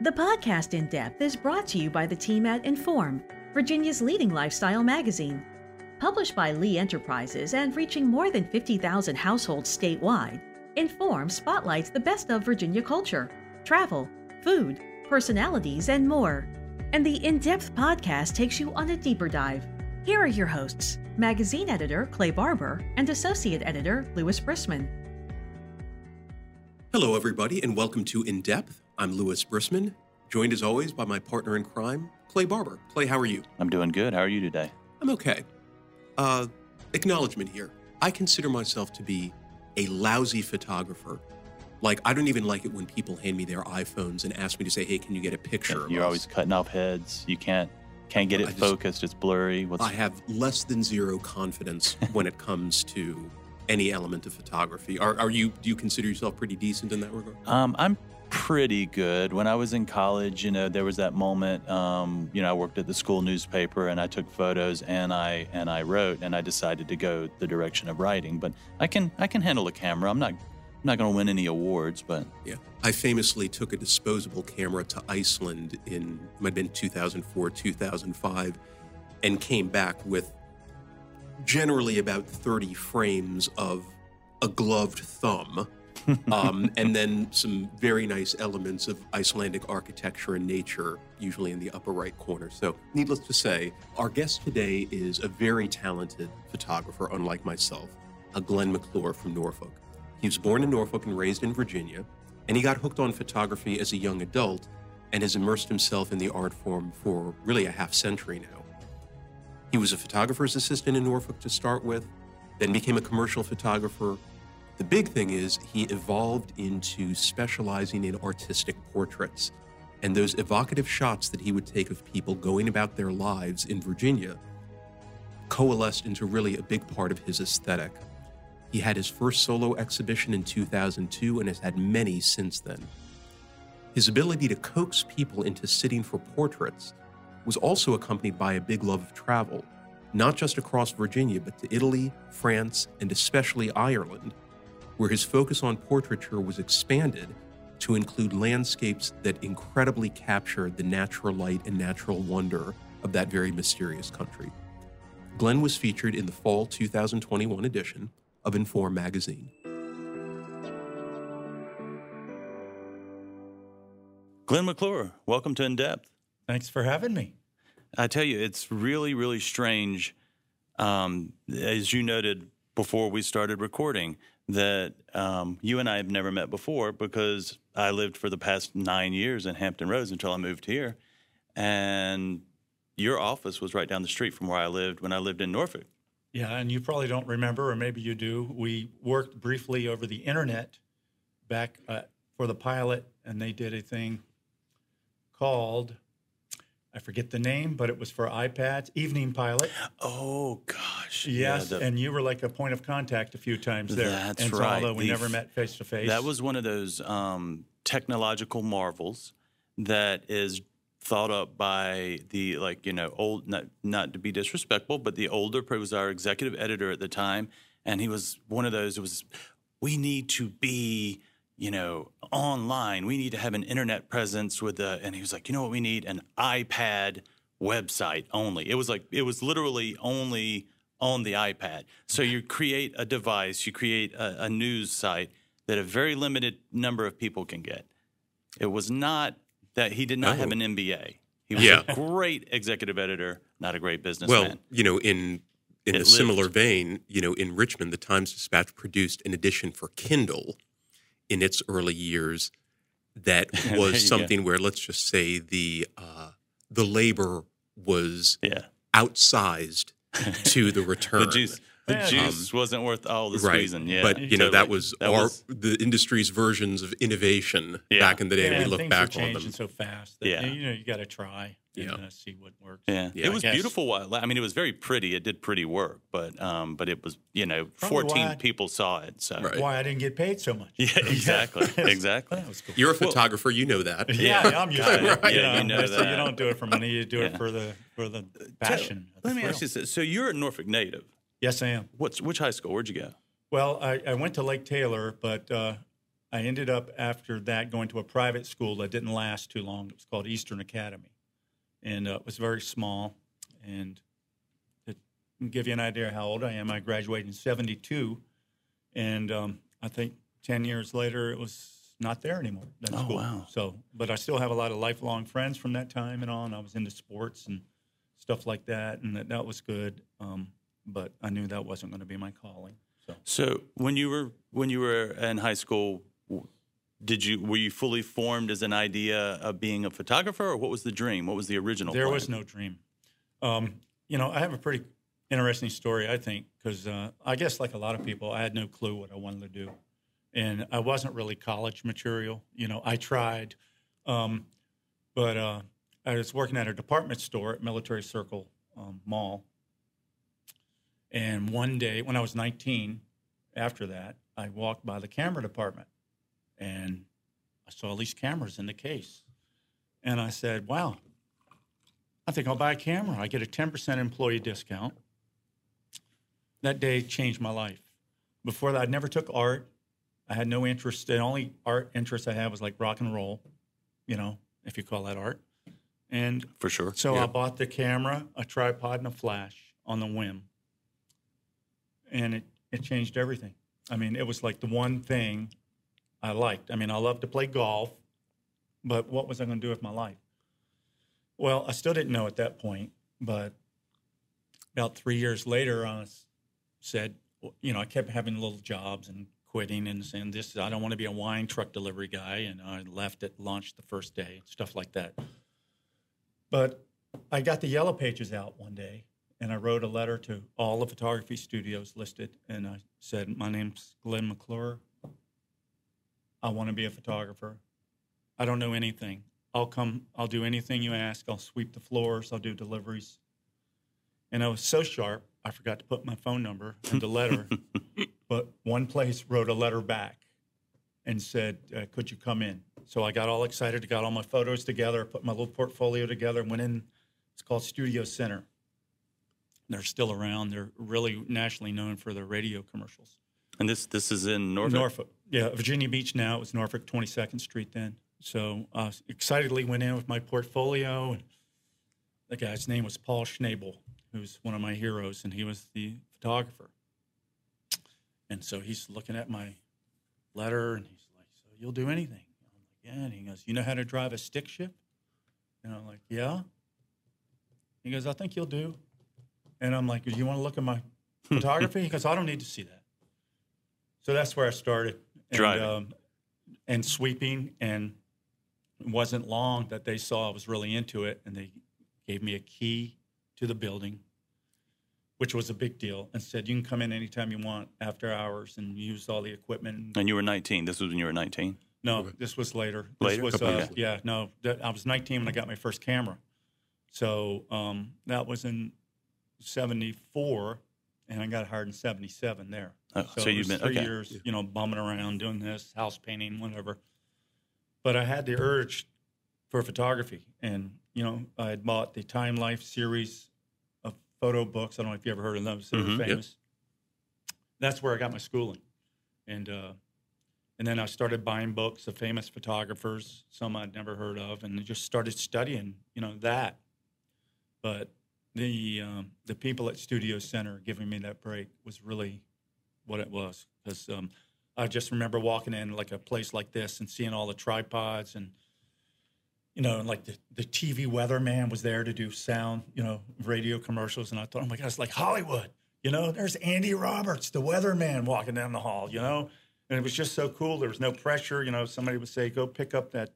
The podcast En Depth is brought to you by the team at En Forme, Virginia's leading lifestyle magazine. Published by Lee Enterprises and reaching more than 50,000 households statewide, En Forme spotlights the best of Virginia culture, travel, food, personalities, and more. And the En Depth podcast takes you on a deeper dive. Here are your hosts magazine editor Clay Barber and associate editor Louis Brisman. Hello, everybody, and welcome to En Depth. I'm Louis Brisman, joined as always by my partner in crime, Clay Barber. Clay, how are you? I'm doing good. How are you today? I'm okay. Uh, acknowledgement here. I consider myself to be a lousy photographer. Like, I don't even like it when people hand me their iPhones and ask me to say, "Hey, can you get a picture?" of You're us?" always cutting off heads. You can't can't get it just- focused. It's blurry. What's I have less than zero confidence when it comes to any element of photography. Are, are you? Do you consider yourself pretty decent in that regard? um, I'm pretty good. When I was in college, you know, there was that moment. Um, you know, I worked at the school newspaper and I took photos and I and I wrote and I decided to go the direction of writing. But I can I can handle a camera. I'm not I'm not going to win any awards, but Yeah. I famously took a disposable camera to Iceland in might have been 2004, 2005, and came back with generally about 30 frames of a gloved thumb. Um, and then some very nice elements of Icelandic architecture and nature, usually in the upper right corner. So, needless to say, our guest today is a very talented photographer, unlike myself, a Glen McClure from Norfolk. He was born in Norfolk and raised in Virginia, and he got hooked on photography as a young adult and has immersed himself in the art form for really a half century now. He was a photographer's assistant in Norfolk to start with, then became a commercial photographer. The big thing is he evolved into specializing in artistic portraits. And those evocative shots that he would take of people going about their lives in Virginia coalesced into really a big part of his aesthetic. He had his first solo exhibition in 2002 and has had many since then. His ability to coax people into sitting for portraits was also accompanied by a big love of travel, not just across Virginia, but to Italy, France, and especially Ireland, where his focus on portraiture was expanded to include landscapes that incredibly captured the natural light and natural wonder of that very mysterious country. Glen was featured in the fall 2021 edition of En Forme magazine. Glen McClure, welcome to En Depth. Thanks for having me. I tell you, it's really, really strange. Um, as you noted before we started recording, that um, you and I have never met before because I lived for the past nine years in Hampton Roads until I moved here. And your office was right down the street from where I lived when I lived in Norfolk. Yeah, and you probably don't remember, or maybe you do. We worked briefly over the internet back uh, for the pilot, and they did a thing called I forget the name, but it was for iPads, Evening Pilot. Oh, gosh. Yes, Yeah, the- and you were like a point of contact a few times there. That's and so right. although we The never met face to face. That was one of those um, technological marvels that is thought up by the like you know old not not to be disrespectful, but the older was our executive editor at the time, and he was one of those. It was we need to be you know online. We need to have an internet presence with the. And he was like, you know what we need an iPad website only. It was like it was literally only on the iPad. So you create a device, you create a, a news site that a very limited number of people can get. It was not that he did not have Oh. an MBA. He was Yeah. a great executive editor, not a great businessman. Well, you know, in in It a similar vein, you know, in Richmond, the Times Dispatch produced an edition for Kindle in its early years that was go. something where, let's just say, the uh, the labor was yeah. outsized to the return. The juice, the Yeah. juice wasn't worth all the right. Yeah, but you know that was That our was- the industry's versions of innovation Yeah. back in the day, yeah, and we and look things back are on changing them. so fast. That, Yeah. you know, you got to try and Yeah. uh, see what works. Yeah, Yeah. it I was guess. beautiful. While I mean, it was very pretty. It did pretty work, but um, but it was you know, Probably fourteen why- people saw it. So Right. Why I didn't get paid so much. yeah, exactly, exactly. That was cool. You're a photographer, you know that. Yeah, Yeah. I'm used Got to it. it. Yeah, you know so that. you don't do it for money; you do it for the for the passion. Let me ask you this: So you're a Norfolk native. Yes, I am. What's which high school? Where'd you go? Well, I, I went to Lake Taylor, but uh, I ended up after that going to a private school that didn't last too long. It was called Eastern Academy, and uh, it was very small. And to give you an idea how old I am, I graduated in '72, and um, I think ten years later it was not there anymore. That Oh, school. wow. So, but I still have a lot of lifelong friends from that time and on. I was into sports and stuff like that, and that, that was good. Um, but I knew that wasn't going to be my calling. So. So when you were when you were in high school, did you were you fully formed as an idea of being a photographer, or what was the dream? What was the original? There plan? was no dream. Um, you know, I have a pretty interesting story, I think, because uh, I guess like a lot of people, I had no clue what I wanted to do, and I wasn't really college material. You know, I tried, um, but uh, I was working at a department store at Military Circle um, Mall, and one day when I was 19, after that, I walked by the camera department, and I saw all these cameras in the case, and I said, "Wow." I think I'll buy a camera. I get a 10% employee discount. That day changed my life. Before that, I never took art. I had no interest. The only art interest I had was like rock and roll, you know, if you call that art. And for sure. so Yeah. I bought the camera, a tripod, and a flash on the whim. And it, it changed everything. I mean, it was like the one thing I liked. I mean, I love to play golf, but what was I going to do with my life? Well, I still didn't know at that point, but about three years later, I said, you know, I kept having little jobs and quitting and saying, this, I don't want to be a wine truck delivery guy. And I left at lunch the first day, stuff like that. But I got the yellow pages out one day and I wrote a letter to all the photography studios listed. And I said, My name's Glen McClure. I want to be a photographer. I don't know anything. I'll come, I'll do anything you ask. I'll sweep the floors, I'll do deliveries. And I was so sharp, I forgot to put my phone number in the letter. but one place wrote a letter back and said, uh, Could you come in? So I got all excited, I got all my photos together, put my little portfolio together, and went in. It's called Studio Center. They're still around. They're really nationally known for their radio commercials. And this this is in Norfolk. Norfolk. Yeah, Virginia Beach now. It was Norfolk 22nd Street then. So I excitedly went in with my portfolio. And the guy's name was Paul Schnabel, who's one of my heroes, and he was the photographer. And so he's looking at my letter and he's like, So you'll do anything? I'm like, Yeah. And he goes, You know how to drive a stick shift? And I'm like, Yeah. He goes, I think you'll do. And I'm like, Do you want to look at my photography? He goes, I don't need to see that. So that's where I started. And, Driving. Um, and sweeping. And it wasn't long that they saw I was really into it. And they gave me a key to the building, which was a big deal, and said, You can come in anytime you want after hours and use all the equipment. And you were 19. This was when you were 19. No, this was later. This Later? was, uh, years yeah, no, that, I was 19 when I got my first camera. So um, that was in 74, and I got hired in 77 there. Oh, so so you've been- three okay. years, you know, bumming around, doing this, house painting, whatever. But I had the urge for photography, and you know, I had bought the Time Life series of photo books. I don't know if you ever heard of those; they were Mhm. Yep. famous. That's where I got my schooling, and uh, and then I started buying books of famous photographers, some I'd never heard of, and just started studying, you know, that. But the um, the people at Studio Center giving me that break was really what it was because um, I just remember walking in like a place like this and seeing all the tripods and you know, and like the, the TV weatherman was there to do sound, you know, radio commercials. And I thought, oh my God, it's like Hollywood. You know, there's Andy Roberts, the weatherman, walking down the hall, you know? And it was just so cool. There was no pressure. You know, somebody would say, go pick up that,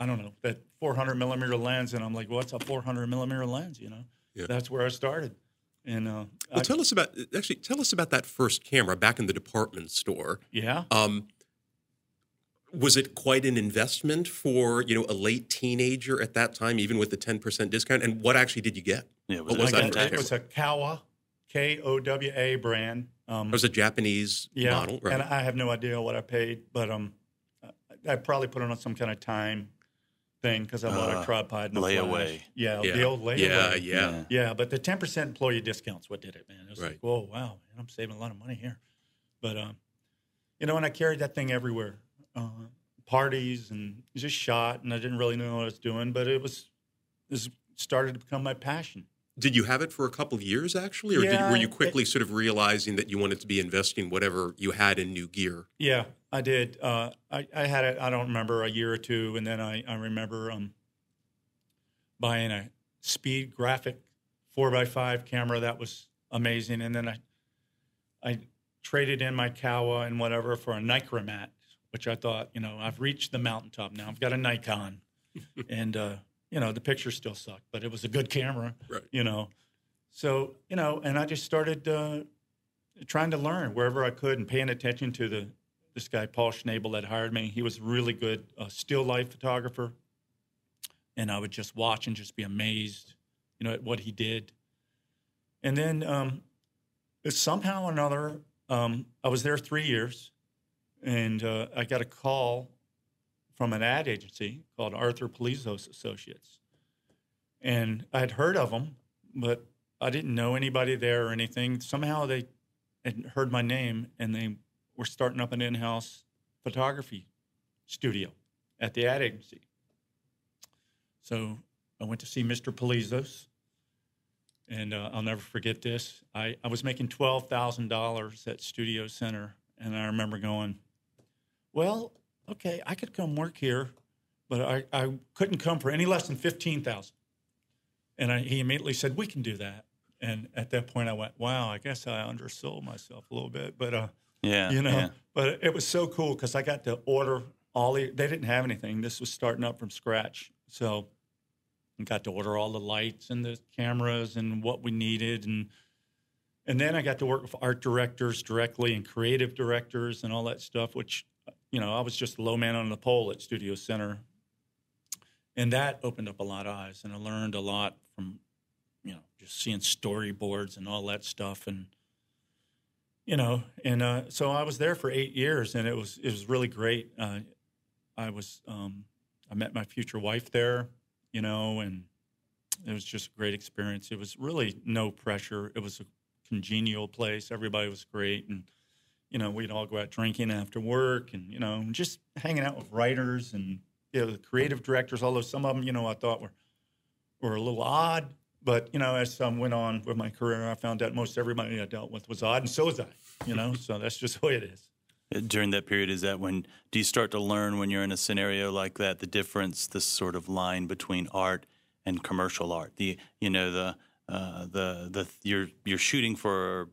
I don't know, that 400 millimeter lens. And I'm like, what's a 400 millimeter lens? You know, Yeah. that's where I started. And uh, I- Well, tell us about actually tell us about that first camera back in the department store. yeah. Um, was it quite an investment for you know a late teenager at that time, even with the ten percent discount? And what actually did you get? Yeah, What was I that got- it was a Kowa, K O W A brand. Um, It was a Japanese yeah, model, right? and I have no idea what I paid, but um, I- I probably put it on some kind of time thing because I bought Uh, a tripod. And a layaway. Yeah, yeah, the old layaway. yeah, yeah, Yeah, but the ten percent employee discounts what did it, man. It was Right. like, whoa, wow, man, I'm saving a lot of money here. But um, you know, and I carried that thing everywhere, uh, parties and just shot, and I didn't really know what I was doing, but it was, it was started to become my passion. Did you have it for a couple of years actually, or did, were you it- quickly sort of realizing that you wanted to be investing whatever you had in new gear? Yeah, I did. Uh, I, I had it. I don't remember a year or two, and then I, I remember um, buying a speed graphic four x five camera that was amazing, and then I I traded in my Kowa and whatever for a Nikkormat, which I thought, you know, I've reached the mountaintop now. I've got a Nikon, and uh, you know the picture still sucked, but it was a good camera, Right. you know. So you know, and I just started uh, trying to learn wherever I could and paying attention to the this guy Paul Schnabel that hired me. He was really good uh, still life photographer, and I would just watch and just be amazed, you know, at what he did. And then um, somehow or another, um, I was there three years, and uh, I got a call from an ad agency called Arthur Polizos Associates, and I had heard of them, but I didn't know anybody there or anything. Somehow they had heard my name, and they were starting up an in-house photography studio at the ad agency. So I went to see Mr. Polizos, and uh, I'll never forget this. I, I was making twelve thousand dollars at Studio Center, and I remember going, "Well, okay, I could come work here, but I, I couldn't come for any less than fifteen thousand. And I, he immediately said, "We can do that." And at that point, I went, "Wow, I guess I undersold myself a little bit." But uh, Yeah. you know, yeah. but it was so cool because I got to order all the. They didn't have anything. This was starting up from scratch, so I got to order all the lights and the cameras and what we needed, and and then I got to work with art directors directly and creative directors and all that stuff. Which, you know, I was just a low man on the pole at Studio Center, and that opened up a lot of eyes, and I learned a lot from, you know, just seeing storyboards and all that stuff, and you know, and uh, so I was there for eight years, and it was it was really great. Uh, I was um, I met my future wife there, you know, and it was just a great experience. It was really no pressure. It was a congenial place. Everybody was great, and you know, we'd all go out drinking after work, and you know, just hanging out with writers and you know, the creative directors. Although some of them, you know, I thought were were a little odd. But you know, as some went on with my career, I found out most everybody I dealt with was odd, and so was I. You know, so that's just the way it is. During that period, is that when do you start to learn when you're in a scenario like that the difference, this sort of line between art and commercial art? The you know the uh, the the you're you're shooting for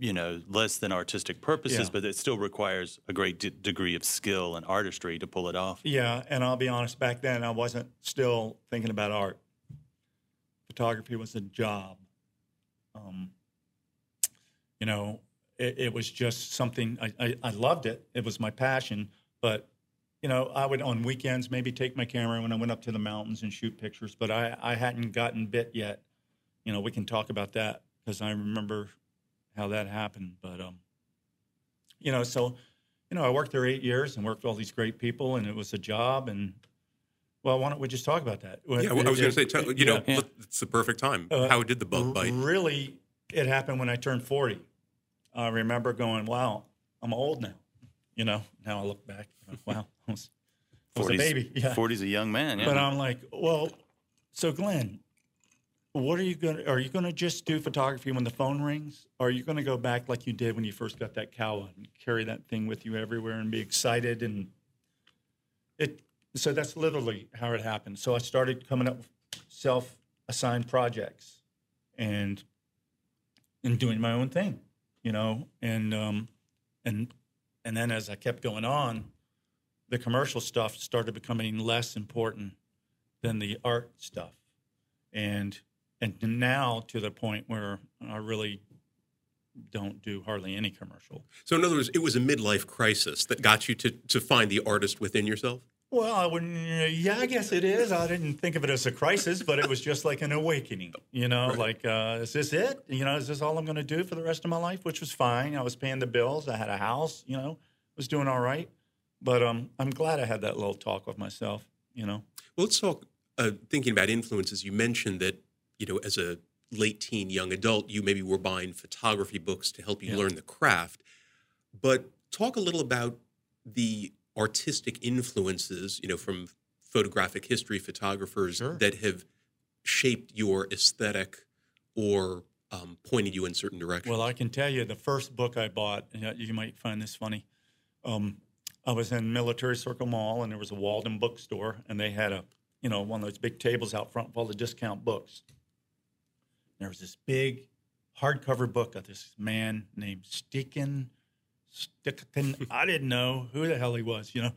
you know less than artistic purposes, Yeah. but it still requires a great d- degree of skill and artistry to pull it off. Yeah, and I'll be honest, back then I wasn't still thinking about art. Photography was a job. Um, you know, it, it was just something I, I, I loved it. It was my passion. But, you know, I would on weekends maybe take my camera when I went up to the mountains and shoot pictures, but I, I hadn't gotten bit yet. You know, we can talk about that because I remember how that happened. But, um, you know, so you know, I worked there eight years and worked with all these great people, and it was a job. And well, why don't we just talk about that? Yeah, well, I was going to say, tell, you know, Yeah. it's the perfect time. Uh, How did the bug bite? Really, it happened when I turned forty. I remember going, "Wow, I'm old now." You know, now I look back, you know, wow, I was, I was a 40's baby. Yeah, 40's a young man. Yeah. but I'm like, well, so Glen, what are you going? to Are you going to just do photography when the phone rings? Or are you going to go back like you did when you first got that cow and carry that thing with you everywhere and be excited and it? So that's literally how it happened. So I started coming up with self-assigned projects and and doing my own thing, you know, and um, and and then as I kept going on, the commercial stuff started becoming less important than the art stuff, and and now to the point where I really don't do hardly any commercial. So, in other words, it was a midlife crisis that got you to, to find the artist within yourself? Well, I wouldn't. Yeah, I guess it is. I didn't think of it as a crisis, but it was just like an awakening. You know, Right. like uh, is this it? You know, is this all I'm going to do for the rest of my life? Which was fine. I was paying the bills. I had a house. You know, was doing all right. But um, I'm glad I had that little talk with myself. You know. Well, let's talk. Uh, thinking about influences, you mentioned that you know, as a late teen, young adult, you maybe were buying photography books to help you Yeah. learn the craft. But talk a little about the artistic influences, you know, from photographic history photographers Sure. that have shaped your aesthetic or um, pointed you in certain directions. Well, I can tell you the first book I bought—you you might find this funny. Um, I was in Military Circle Mall, and there was a Walden bookstore, and they had a, you know, one of those big tables out front with all the discount books. There was this big hardcover book of this man named Steichen. Steichen. I didn't know who the hell he was. You know,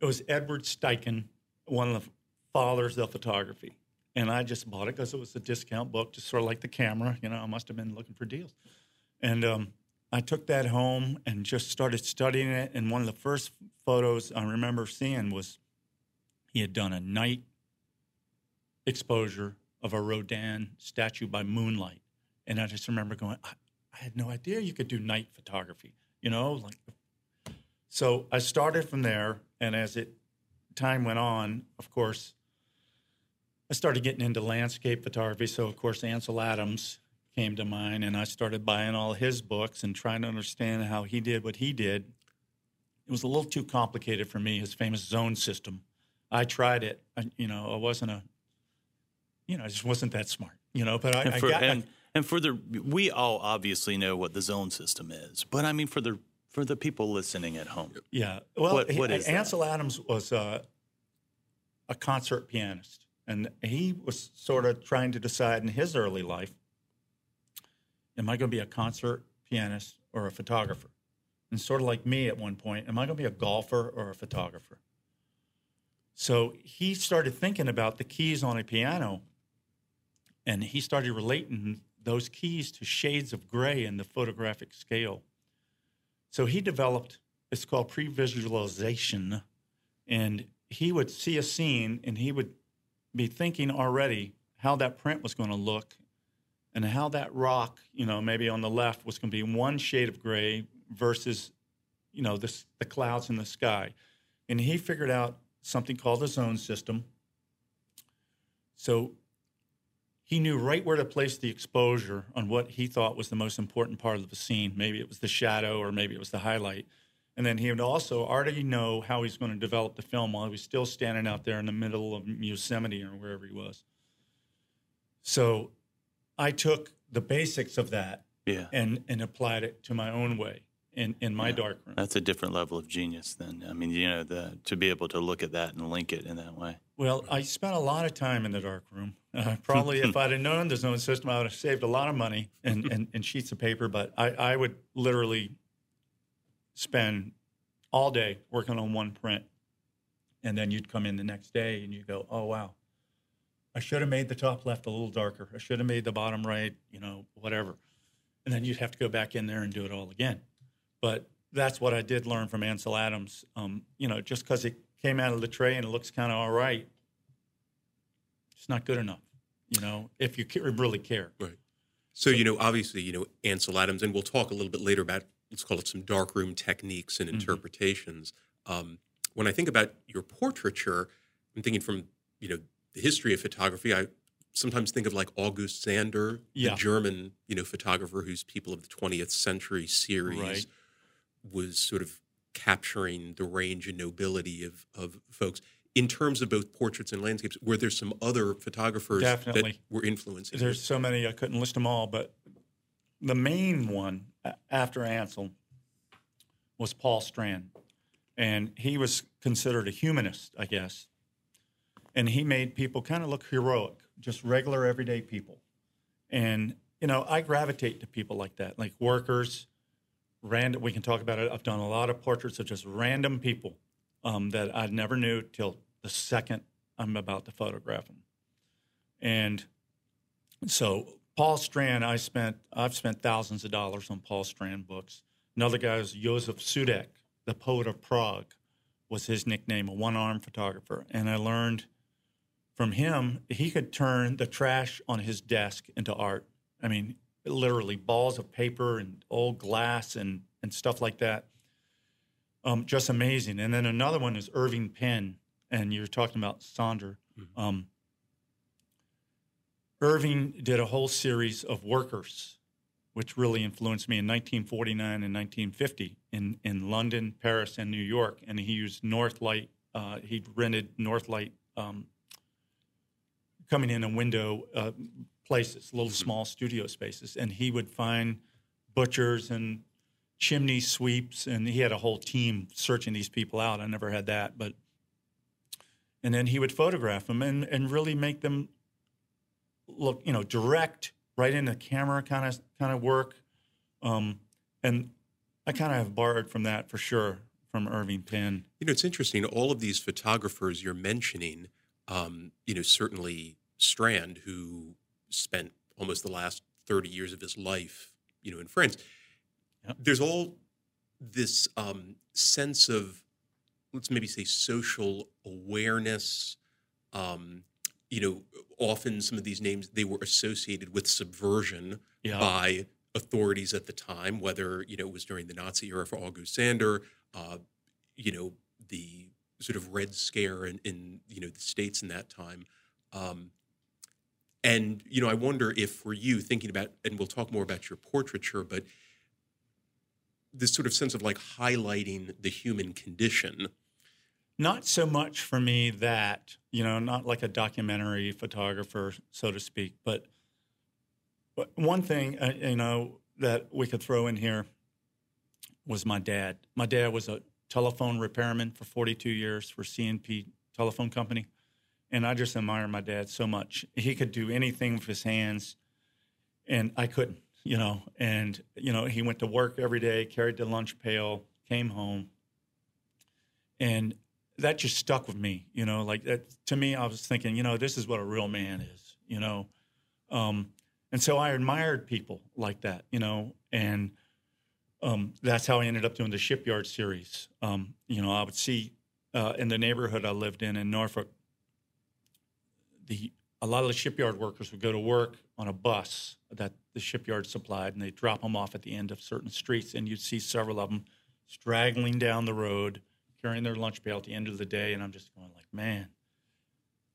it was Edward Steichen, one of the fathers of photography. And I just bought it because it was a discount book, just sort of like the camera. You know, I must have been looking for deals. And um, I took that home and just started studying it. And one of the first photos I remember seeing was he had done a night exposure of a Rodin statue by moonlight. And I just remember going, I, I had no idea you could do night photography, you know, like. So I started from there, and as it time went on, of course, I started getting into landscape photography. So of course, Ansel Adams came to mind, and I started buying all his books and trying to understand how he did what he did. It was a little too complicated for me. His famous zone system. I tried it. I, you know, I wasn't a, you know, I just wasn't that smart. You know, but I, and I for, got. I- and, and for the we all obviously know what the zone system is, but I mean for the for the people listening at home, Yeah. Well, What- he- what is that? Ansel Adams was uh, a concert pianist, and he was sort of trying to decide in his early life, am I going to be a concert pianist or a photographer? And sort of like me at one point, am I going to be a golfer or a photographer? So he started thinking about the keys on a piano, and he started relating those keys to shades of gray in the photographic scale. So he developed, it's called pre visualization. And he would see a scene and he would be thinking already how that print was going to look and how that rock, you know, maybe on the left was going to be one shade of gray versus, you know, the, the clouds in the sky. And he figured out something called the zone system. So he knew right where to place the exposure on what he thought was the most important part of the scene. Maybe it was the shadow or maybe it was the highlight. And then he would also already know how he's going to develop the film while he was still standing out there in the middle of Yosemite or wherever he was. So I took the basics of that yeah, and, and applied it to my own way in, in my darkroom. that's a different level of genius. Then I mean, you know, the to be able to look at that and link it in that way. Well, I spent a lot of time in the dark room. Uh, probably if I'd have known the zone system, I would have saved a lot of money and, and, and sheets of paper. But I, I would literally spend all day working on one print. And then you'd come in the next day and you go, oh, wow, I should have made the top left a little darker. I should have made the bottom right, you know, whatever. And then you'd have to go back in there and do it all again. But that's what I did learn from Ansel Adams. Um, you know, just because it came out of the tray and it looks kind of all right, it's not good enough. You know, if you really care. Right. So, you know, obviously, you know, Ansel Adams, and we'll talk a little bit later about, let's call it some darkroom techniques and interpretations. Um, when I think about your portraiture, I'm thinking from, you know, the history of photography, I sometimes think of like August Sander, Yeah. the German, you know, photographer whose People of the 20th Century series Right. Was sort of capturing the range and nobility of, of folks. In terms of both portraits and landscapes, were there some other photographers Definitely. that were influencing? There's so many I couldn't list them all, but the main one after Ansel was Paul Strand, and he was considered a humanist, I guess. And he made people kind of look heroic, just regular everyday people. And you know, I gravitate to people like that, like workers, random. We can talk about it. I've done a lot of portraits of just random people um, that I never knew till the second I'm about to photograph them. And so Paul Strand, I spent I've spent thousands of dollars on Paul Strand books. Another guy is Josef Sudek, the poet of Prague, was his nickname, a one-armed photographer. And I learned from him he could turn the trash on his desk into art. I mean, literally balls of paper and old glass and and stuff like that. Um, just amazing. And then another one is Irving Penn, and you're talking about Sander. Um, Irving did a whole series of workers which really influenced me in 1949 and 1950 in, in London, Paris, and New York. And he used Northlight. Uh, he rented Northlight um, coming in a window uh, places, little small studio spaces. And he would find butchers and chimney sweeps, and he had a whole team searching these people out. I never had that, but and then he would photograph them and, and really make them look, you know, direct, right in the camera kind of kind of work. Um, and I kind of have borrowed from that for sure from Irving Penn. You know, it's interesting. All of these photographers you're mentioning, um, you know, certainly Strand, who spent almost the last 30 years of his life, you know, in France. Yep. There's all this um, sense of, let's maybe say, social awareness. Um, you know, often some of these names they were associated with subversion Yeah. by authorities at the time, whether you know it was during the Nazi era for August Sander, uh, you know, the sort of Red Scare in, in you know the states in that time. Um, and you know, I wonder if for you thinking about, and we'll talk more about your portraiture, but this sort of sense of like highlighting the human condition. Not so much for me that, you know, not like a documentary photographer, so to speak, but, one thing, uh, you know, that we could throw in here was my dad. My dad was a telephone repairman for 42 years for C&P Telephone Company. And I just admire my dad so much. He could do anything with his hands, and I couldn't, you know. And, you know, he went to work every day, carried the lunch pail, came home. And that just stuck with me, you know. Like that to me, I was thinking, you know, this is what a real man is, you know. Um, and so I admired people like that, you know, and um, that's how I ended up doing the shipyard series. Um, you know, I would see uh, in the neighborhood I lived in in Norfolk, the a lot of the shipyard workers would go to work on a bus that the shipyard supplied, and they drop them off at the end of certain streets, and you'd see several of them straggling down the road, carrying their lunch pail at the end of the day, and I'm just going like, man,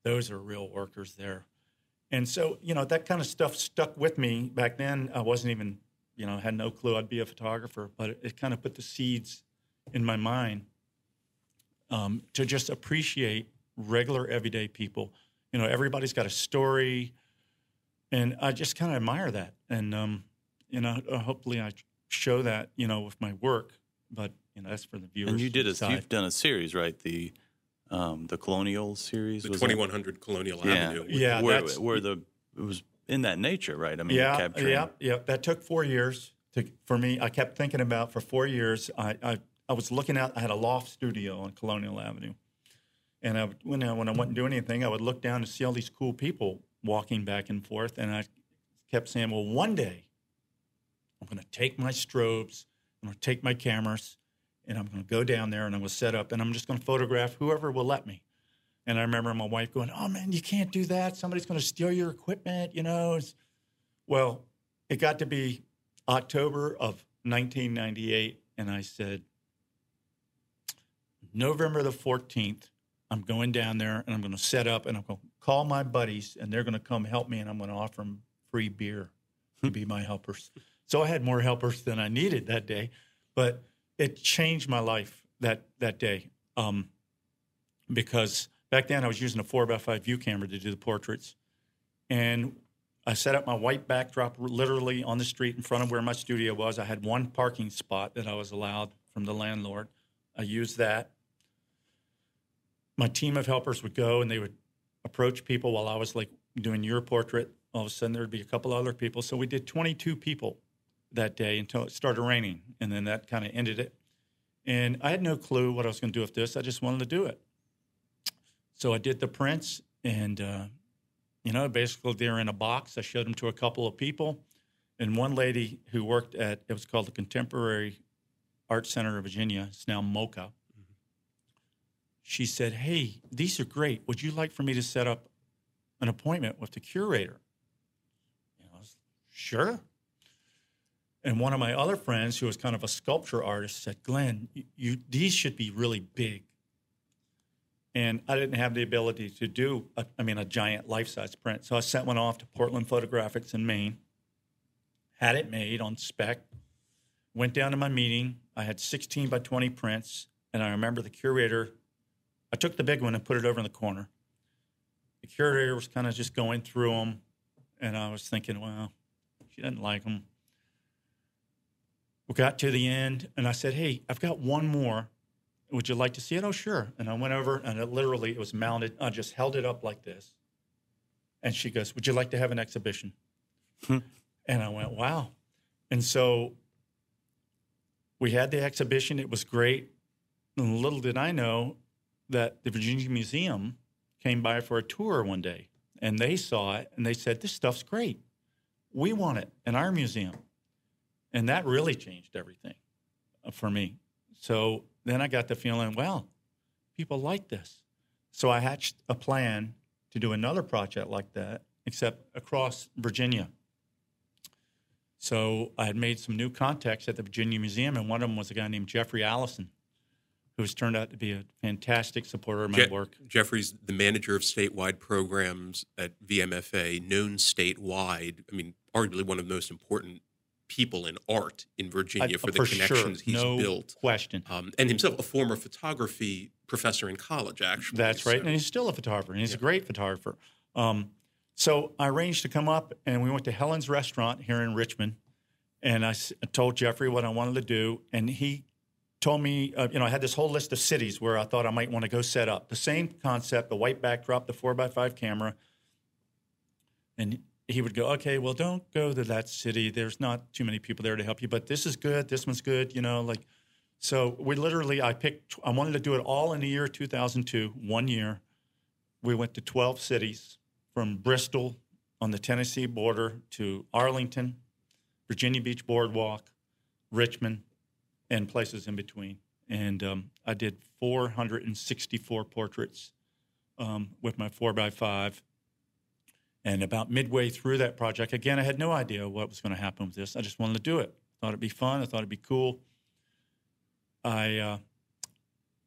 those are real workers there. And so, you know, that kind of stuff stuck with me back then. I wasn't even, you know, had no clue I'd be a photographer, but it, it kind of put the seeds in my mind um, to just appreciate regular, everyday people. You know, everybody's got a story, and I just kind of admire that. And um, you know, uh, hopefully, I show that you know with my work. But you know, that's for the viewers. And you did a decide. you've done a series, right? The um, the Colonial series. The was it? 2100 Colonial Yeah, Avenue. Yeah, where, that's- where the it was in that nature, right? I mean, yeah, capturing. yeah, yeah. That took four years to, for me. I kept thinking about for four years. I, I, I was looking out. I had a loft studio on Colonial Avenue, and I, when I when I wouldn't do anything, I would look down and see all these cool people walking back and forth, and I kept saying, "Well, one day, I'm going to take my strobes, I'm going to take my cameras, and I'm going to go down there and I'm going to set up, and I'm just going to photograph whoever will let me." And I remember my wife going, "Oh man, you can't do that. Somebody's going to steal your equipment." You know. It's, well, it got to be October of 1998, and I said, November the 14th, I'm going down there and I'm going to set up and I'm going to call my buddies and they're going to come help me and I'm going to offer them free beer to be my helpers. So I had more helpers than I needed that day, but it changed my life that that day um, because back then I was using a four by five view camera to do the portraits, and I set up my white backdrop literally on the street in front of where my studio was. I had one parking spot that I was allowed from the landlord. I used that. My team of helpers would go and they would approach people while I was like doing your portrait. All of a sudden, there would be a couple other people. So we did 22 people that day until it started raining. And then that kind of ended it. And I had no clue what I was going to do with this. I just wanted to do it. So I did the prints and, uh, you know, basically they're in a box. I showed them to a couple of people. And one lady who worked at, it was called the Contemporary Art Center of Virginia. It's now MoCA. She said, Hey, these are great. Would you like for me to set up an appointment with the curator? And I was, sure. And one of my other friends, who was kind of a sculpture artist, said, Glen, you, you, these should be really big. And I didn't have the ability to do, a, I mean, a giant life size print. So I sent one off to Portland Photographics in Maine, had it made on spec. Went down to my meeting. I had 16 by 20 prints, and I remember the curator. I took the big one and put it over in the corner. The curator was kind of just going through them, and I was thinking, well, she doesn't like them. We got to the end, and I said, "Hey, I've got one more. Would you like to see it?" Oh, sure. And I went over, and it literally it was mounted. I just held it up like this, and she goes, "Would you like to have an exhibition?" Hmm. and I went, "Wow!" And so we had the exhibition. It was great. And little did I know that the Virginia Museum came by for a tour one day, and they saw it, and they said, "This stuff's great. We want it in our museum." And that really changed everything uh, for me. So then I got the feeling, well, people like this. So I hatched a plan to do another project like that, except across Virginia. So I had made some new contacts at the Virginia Museum, and one of them was a guy named Jeffrey Allison, who's turned out to be a fantastic supporter of my Je- work. Jeffrey's the manager of statewide programs at VMFA, known statewide. I mean, arguably one of the most important people in art in Virginia I- for the for connections sure, he's no built. Question. Um, and himself a former photography professor in college, actually. That's right. So- And he's still a photographer, and he's a great photographer. Um, so I arranged to come up, and we went to Helen's Restaurant here in Richmond. And I s- I told Jeffrey what I wanted to do, and he told me, uh, you know, I had this whole list of cities where I thought I might want to go set up. The same concept, the white backdrop, the four by five camera. And he would go, okay, well, don't go to that city. There's not too many people there to help you, but this is good. This one's good. You know, like, so we literally, I picked, I wanted to do it all in the year 2002, one year. We went to 12 cities from Bristol on the Tennessee border to Arlington, Virginia Beach Boardwalk, Richmond, and places in between. And um, I did 464 portraits um, with my four by five. And about midway through that project, again, I had no idea what was going to happen with this. I just wanted to do it. Thought it'd be fun. I thought it'd be cool. I uh,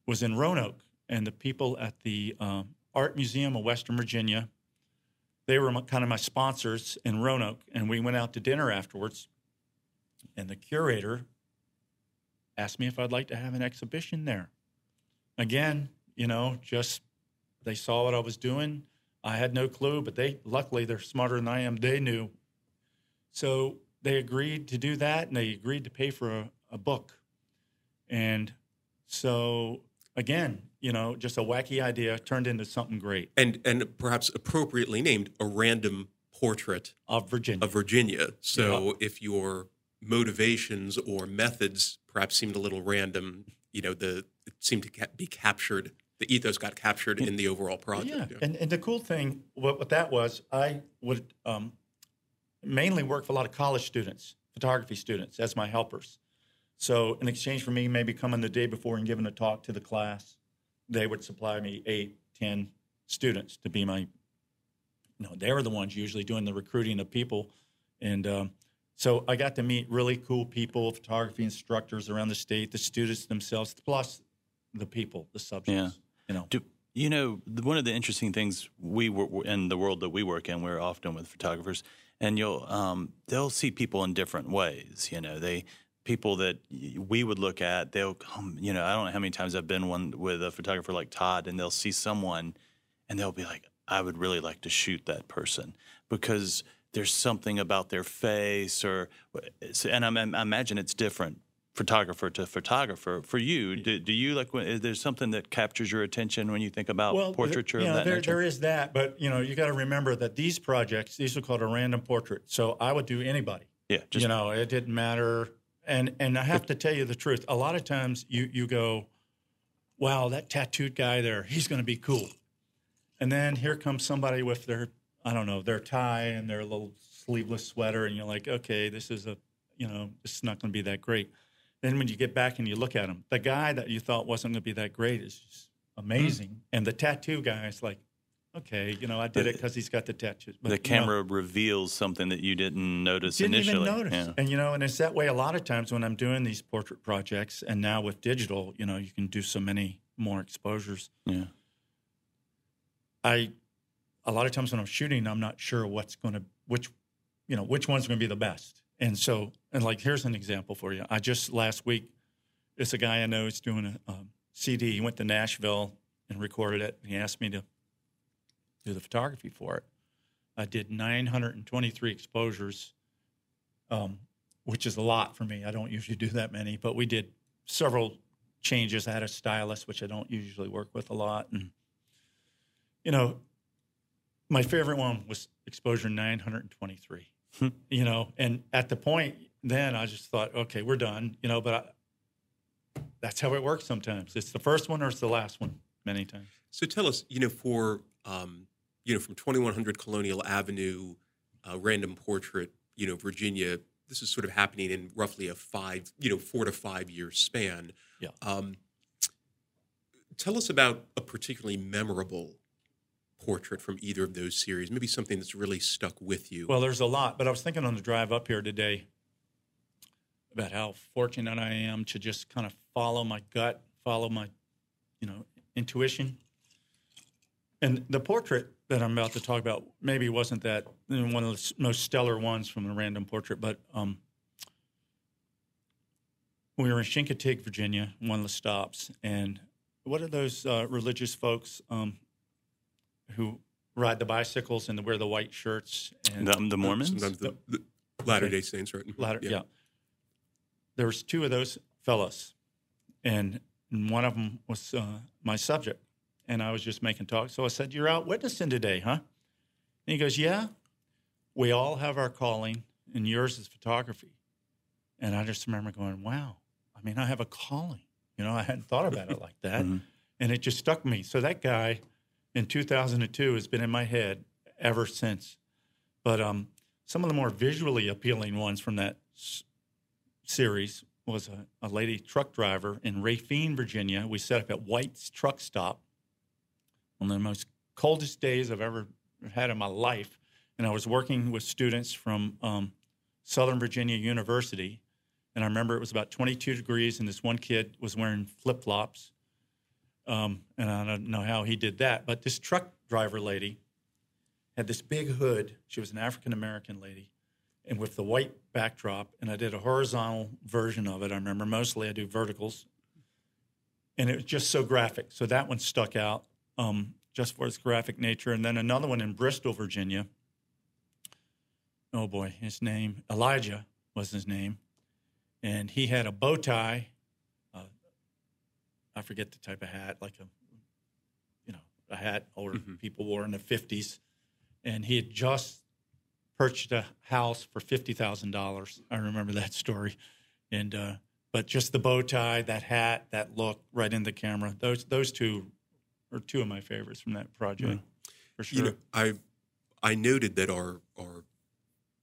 was in Roanoke, and the people at the um, Art Museum of Western Virginia, they were my, kind of my sponsors in Roanoke, and we went out to dinner afterwards. And the curator asked me if I'd like to have an exhibition there. Again, you know, just they saw what I was doing. I had no clue, but they luckily they're smarter than I am. They knew. So they agreed to do that and they agreed to pay for a, a book. And so again, you know, just a wacky idea turned into something great and and perhaps appropriately named a random portrait of Virginia. of Virginia. So if your motivations or methods perhaps seemed a little random, you know, the it seemed to ca- be captured. The ethos got captured in the overall project. Yeah, and, and the cool thing what, what that was, I would um, mainly work for a lot of college students, photography students, as my helpers. So in exchange for me maybe coming the day before and giving a talk to the class, they would supply me eight, ten students to be my. You know, they were the ones usually doing the recruiting of people, and um, so I got to meet really cool people, photography instructors around the state, the students themselves, plus the people, the subjects. Yeah. You know. Do, you know, one of the interesting things we were in the world that we work in, we're often with photographers, and you'll um, they'll see people in different ways. You know, they people that we would look at, they'll come. You know, I don't know how many times I've been one with a photographer like Todd, and they'll see someone, and they'll be like, I would really like to shoot that person because there's something about their face, or and I, I imagine it's different photographer to photographer. For you, do, do you like when is there something that captures your attention when you think about well, portraiture you of know, that there, nature? there is that, but you know, you got to remember that these projects, these are called a random portrait. So I would do anybody. yeah, just you know, it didn't matter. And and I have to tell you the truth. A lot of times you you go, wow, that tattooed guy there, he's going to be cool. And then here comes somebody with their I don't know their tie and their little sleeveless sweater, and you're like, okay, this is a you know this is not going to be that great. Then when you get back and you look at him, the guy that you thought wasn't going to be that great is just amazing, mm. and the tattoo guy is like, okay, you know, I did it because he's got the tattoos. But, the you know, camera reveals something that you didn't notice didn't initially. even notice. Yeah. And you know, and it's that way a lot of times when I'm doing these portrait projects, and now with digital, you know, you can do so many more exposures. yeah. I, a lot of times when I'm shooting, I'm not sure what's going to which, you know, which one's going to be the best. And so, and like, here's an example for you. I just last week, it's a guy I know is doing a um, CD. He went to Nashville and recorded it. And he asked me to do the photography for it. I did 923 exposures, um, which is a lot for me. I don't usually do that many, but we did several changes. I had a stylist, which I don't usually work with a lot. And, you know, my favorite one was exposure 923. Hmm. you know, and at the point then I just thought, okay, we're done, you know, but I, that's how it works sometimes. It's the first one or it's the last one many times. So tell us, you know, for um, you know, from 2100 Colonial Avenue, uh, random portrait, you know, Virginia. This is sort of happening in roughly a five, you know, four to five year span. Yeah. Um, tell us about a particularly memorable portrait from either of those series. Maybe something that's really stuck with you. Well, there's a lot, but I was thinking on the drive up here today about how fortunate I am to just kind of follow my gut, follow my, you know, intuition. And the portrait that I'm about to talk about maybe wasn't that one of the most stellar ones from the random portrait, but um, we were in Chincoteague, Virginia, one of the stops, and what are those uh, religious folks um, who ride the bicycles and wear the white shirts? And The, the Mormons. Sometimes the, the Latter Day Saints, right? Ladder, yeah. There was two of those fellas, and, and one of them was uh, my subject, and I was just making talk. So I said, "You're out witnessing today, huh?" And he goes, "Yeah. We all have our calling, and yours is photography." And I just remember going, "Wow. I mean, I have a calling. You know, I hadn't thought about it like that, Mhm. and it just stuck me." So that guy in 2002 has been in my head ever since. But um, some of the more visually appealing ones from that s- series was a, a lady truck driver in Raphine, Virginia. We set up at White's Truck Stop on the most coldest days I've ever had in my life. And I was working with students from um, Southern Virginia University. And I remember it was about 22 degrees, and this one kid was wearing flip flops. Um, and I don't know how he did that, but this truck driver lady had this big hood. She was an African American lady, and with the white backdrop. And I did a horizontal version of it. I remember mostly I do verticals, and it was just so graphic. So that one stuck out um, just for its graphic nature. And then another one in Bristol, Virginia. Oh boy, his name Elijah was his name, and he had a bow tie. I forget the type of hat, like a you know a hat older Mhm. people wore in the fifties, and he had just purchased a house for fifty thousand dollars. I remember that story, and uh, but just the bow tie, that hat, that look, right in the camera. Those those two are two of my favorites from that project, for sure. You know, I I noted that our our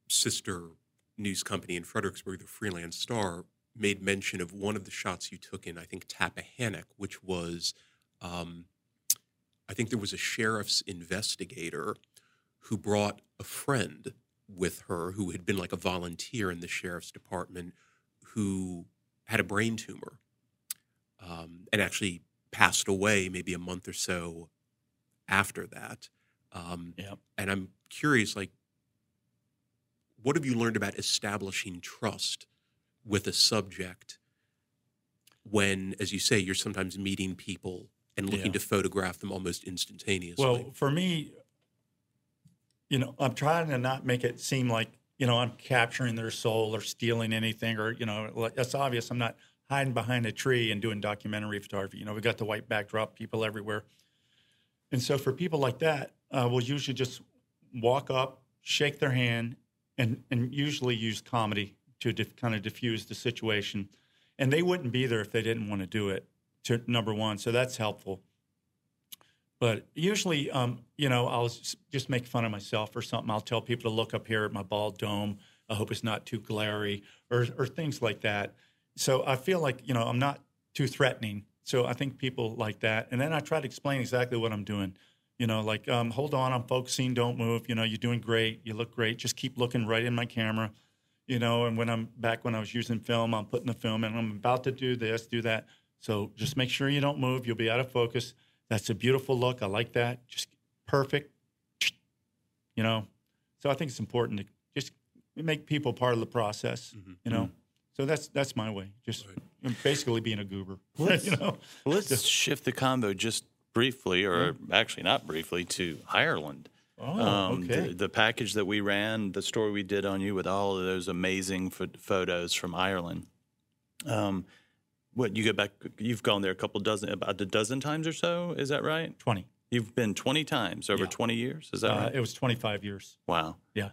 sister news company in Fredericksburg, the Free Lance-Star, made mention of one of the shots you took in, I think, Tappahannock, which was, um, I think there was a sheriff's investigator who brought a friend with her who had been like a volunteer in the sheriff's department who had a brain tumor um, and actually passed away maybe a month or so after that. Um, Yep. And I'm curious, like, what have you learned about establishing trust with a subject when, as you say, you're sometimes meeting people and looking Yeah. to photograph them almost instantaneously? Well, for me, you know, I'm trying to not make it seem like you know I'm capturing their soul or stealing anything, or you know, like, that's obvious. I'm not hiding behind a tree and doing documentary photography. You know, we've got the white backdrop, people everywhere, and so for people like that, uh, we'll usually just walk up, shake their hand, and and usually use comedy to kind of diffuse the situation. And they wouldn't be there if they didn't want to do it. To number one, so that's helpful. But usually, um, you know, I'll just make fun of myself or something. I'll tell people to look up here at my bald dome. I hope it's not too glary, or or things like that. So I feel like you know I'm not too threatening. So I think people like that, and then I try to explain exactly what I'm doing. You know, like um, hold on, I'm focusing, don't move. You know, you're doing great, you look great. Just keep looking right in my camera. You know, and when I'm back when I was using film, I'm putting the film and I'm about to do this, do that. So just make sure you don't move. You'll be out of focus. That's a beautiful look. I like that. Just perfect. You know, so I think it's important to just make people part of the process. Mm-hmm. You know, mm-hmm. so that's that's my way. Just basically being a goober. you know, Let's shift the combo just briefly, or actually not briefly, to Ireland. Oh, Um, okay. the, the package that we ran, the story we did on you with all of those amazing pho- photos from Ireland. Um, what you go back? You've gone there a couple dozen, about a dozen times or so. Is that right? Twenty. You've been twenty times over Yeah. twenty years. Is that Uh, right? it was twenty five years. wow. Yeah.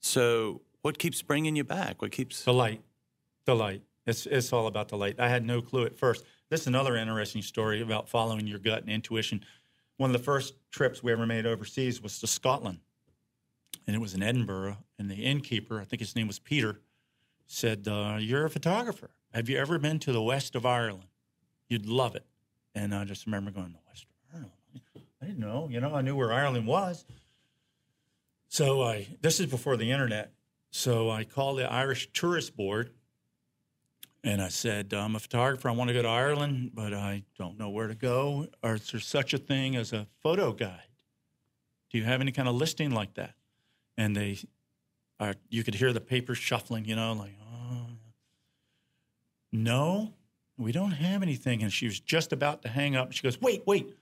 So, what keeps bringing you back? What keeps? The light, the light. It's it's all about the light. I had no clue at first. This is another interesting story about following your gut and intuition. One of the first trips we ever made overseas was to Scotland, and it was in Edinburgh. And the innkeeper, I think his name was Peter, said, uh, "You're a photographer. Have you ever been to the west of Ireland? You'd love it." And I just remember going, "The west of Ireland." I didn't know. You know, I knew where Ireland was. So I this is before the internet. So I called the Irish Tourist Board and I said, I'm a photographer. I want to go to Ireland, but I don't know where to go. Or is there such a thing as a photo guide? Do you have any kind of listing like that? And they, are, you could hear the papers shuffling, you know, like, oh, no, we don't have anything. And she was just about to hang up. She goes, wait, wait.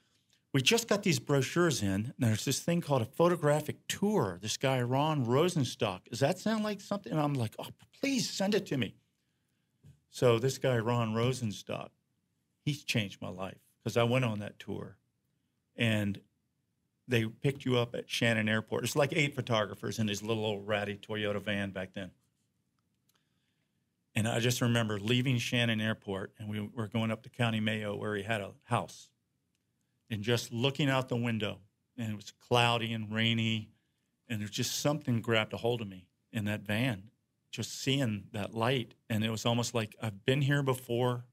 We just got these brochures in. And there's this thing called a photographic tour. This guy, Ron Rosenstock. Does that sound like something? And I'm like, oh, please send it to me. So this guy, Ron Rosenstock, he's changed my life because I went on that tour and they picked you up at Shannon Airport. It's like eight photographers in this little old ratty Toyota van back then. And I just remember leaving Shannon Airport and we were going up to County Mayo where he had a house and just looking out the window and it was cloudy and rainy and there's just something grabbed a hold of me in that van just seeing that light and it was almost like i've been here before.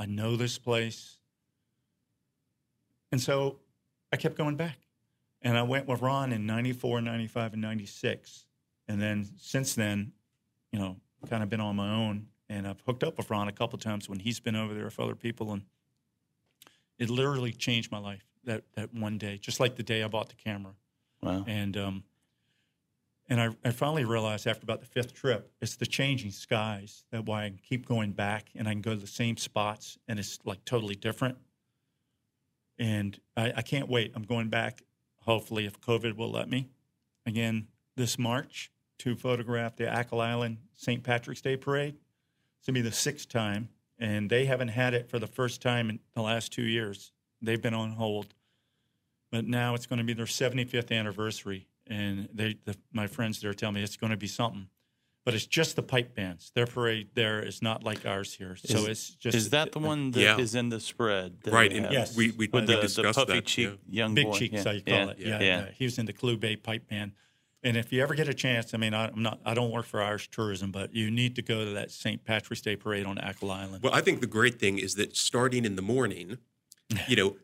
I know this place. And so i kept going back. And i went with ron in 94 95 and 96 and then since then you know kind of been on my own. And i've hooked up with ron a couple times when he's been over there with other people and it literally changed my life that, that one day just like the day i bought the camera. Wow. and um, and I, I finally realized after about the fifth trip, it's the changing skies that why I keep going back and I can go to the same spots and it's like totally different. And I, I can't wait. I'm going back, hopefully, if COVID will let me, again this March to photograph the Achill Island St. Patrick's Day Parade. It's going to be the sixth time, and they haven't had it for the first time in the last two years. They've been on hold but now it's going to be their 75th anniversary, and they, the, my friends there tell me it's going to be something. But it's just the pipe bands. Their parade there is not like ours here, so Is- it's just Is that the one that is Yeah. in the spread? that Right, and? Yes. we, we, With we the, the discussed puffy that. cheek yeah. young big boy. cheeks, yeah. how you call yeah. it? Yeah, yeah. yeah. He was in the Clue Bay Pipe Band, and if you ever get a chance, I mean, I, I'm not, I don't work for Irish Tourism, but you need to go to that St. Patrick's Day parade on Achill Island. Well, I think the great thing is that starting in the morning, you know,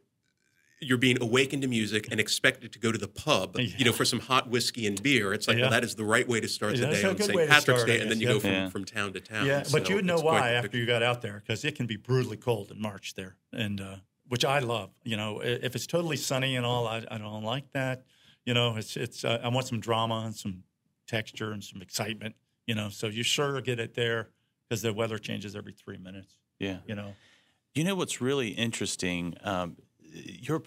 you're being awakened to music and expected to go to the pub, you know, for some hot whiskey and beer. It's like, Yeah. well, that is the right way to start Yeah, the day on St. Patrick's Day, and then you yeah. go from, Yeah. from town to town. Yeah, but you would know why after you got out there because it can be brutally cold in March there, and uh, which I love. You know, if it's totally sunny and all, I, I don't like that. You know, it's it's uh, I want some drama and some texture and some excitement. You know, so you sure get it there because the weather changes every three minutes. Yeah. You know, You know what's really interesting? Um, your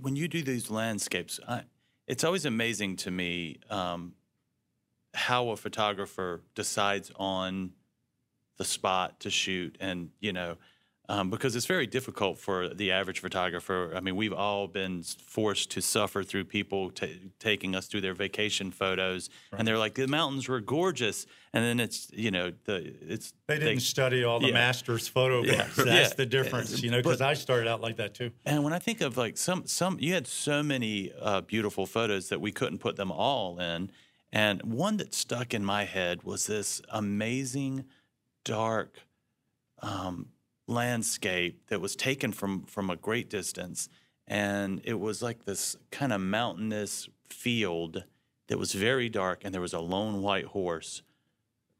when you do these landscapes, I, it's always amazing to me um, how a photographer decides on the spot to shoot, and you know, um, because it's very difficult for the average photographer. I mean, we've all been forced to suffer through people ta taking us through their vacation photos, and they're like, the mountains were gorgeous, and then it's you know the it's they didn't study all the yeah. masters' photographs. Yeah. That's Yeah. the difference. You know, because I started out like that too. And when I think of like some some, you had so many uh, beautiful photos that we couldn't put them all in. And one that stuck in my head was this amazing, dark um, landscape that was taken from from a great distance, and it was like this kind of mountainous field that was very dark, and there was a lone white horse